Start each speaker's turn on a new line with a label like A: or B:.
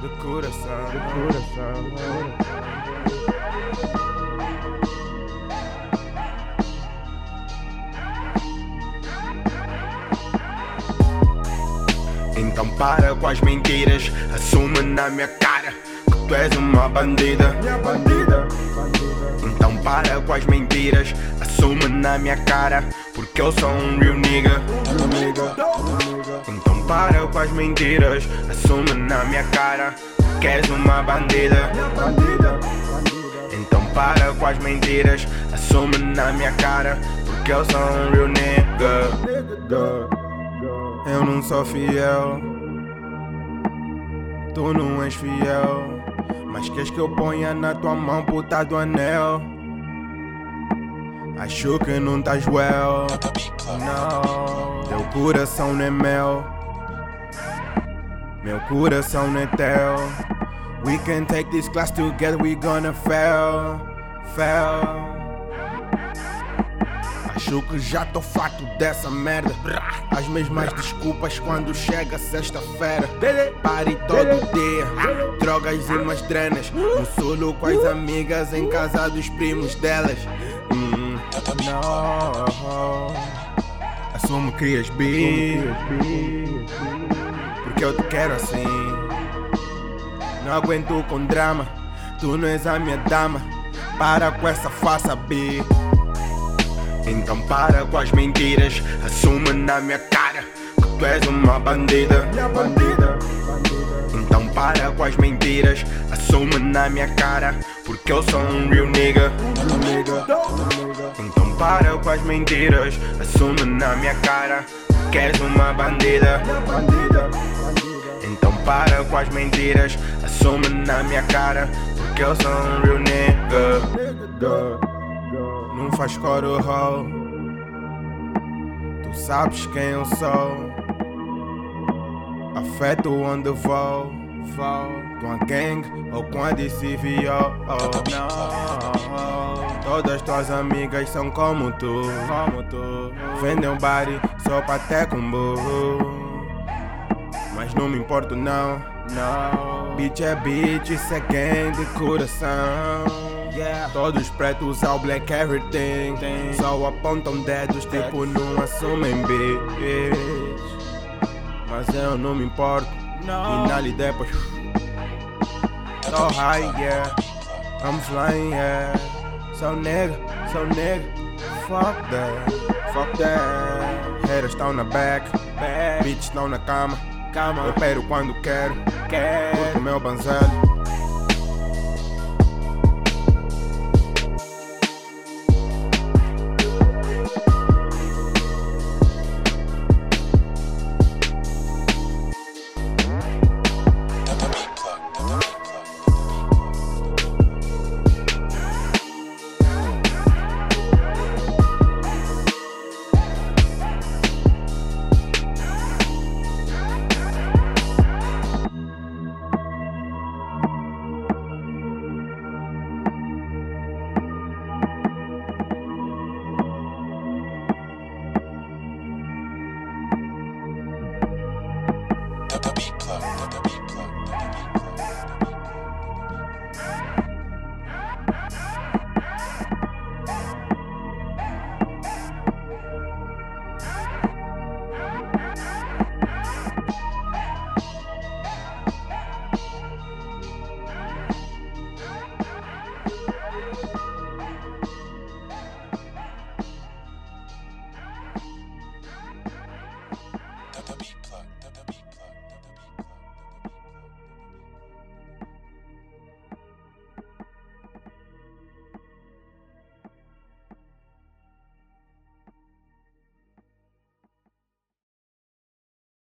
A: Do coração, do coração. Então para com as mentiras, assume na minha cara que tu és uma bandida. Minha bandida. Então para com as mentiras, assume na minha cara porque eu sou um real nigga. Para com as mentiras, assume na minha cara, que és uma bandida. Então para com as mentiras, assume na minha cara, porque eu sou um real nigga. Eu não sou fiel, tu não és fiel. Mas queres que eu ponha na tua mão puta do anel? Acho que não estás well. Não, teu coração não é mel. Meu coração não é teu. We can take this class together, we gonna fail. Fail. Acho que já tô farto dessa merda. As mesmas desculpas quando chega sexta-feira. Pare todo dia, drogas e umas drenas. No solo com as amigas, em casa dos primos delas. Hum, não, assumo crias bi. Porque eu te quero assim. Não aguento com drama, tu não és a minha dama. Para com essa farsa, bi. Então para com as mentiras, assume na minha cara que tu és uma bandida. Bandida. Então para com as mentiras, assume na minha cara, porque eu sou um real nigga. Então para com as mentiras, assume na minha cara que és uma bandida. Então para com as mentiras, assume na minha cara, porque eu sou um real nigga. Não faz coro roll. Tu sabes quem eu sou. Afeto onde vou. Vou com a gang ou com a DCVO. Oh, não. Todas tuas amigas são como tu. Como tu. Vendem um body só pra ter com burro. Mas não me importo não. Não. Bitch é bitch, isso é gang de coração. Yeah. Todos pretos ao black everything. Só apontam dedos, tipo não assumem bitch. Mas eu não me importo. No. E na depois. So high, yeah. I'm flying, yeah. So nigga, so nigga. Fuck that, fuck that. Haters estão na back, back. bitch estão na cama. Cama. Eu pego quando quero, quero. Curto meu banzelo. club, the people.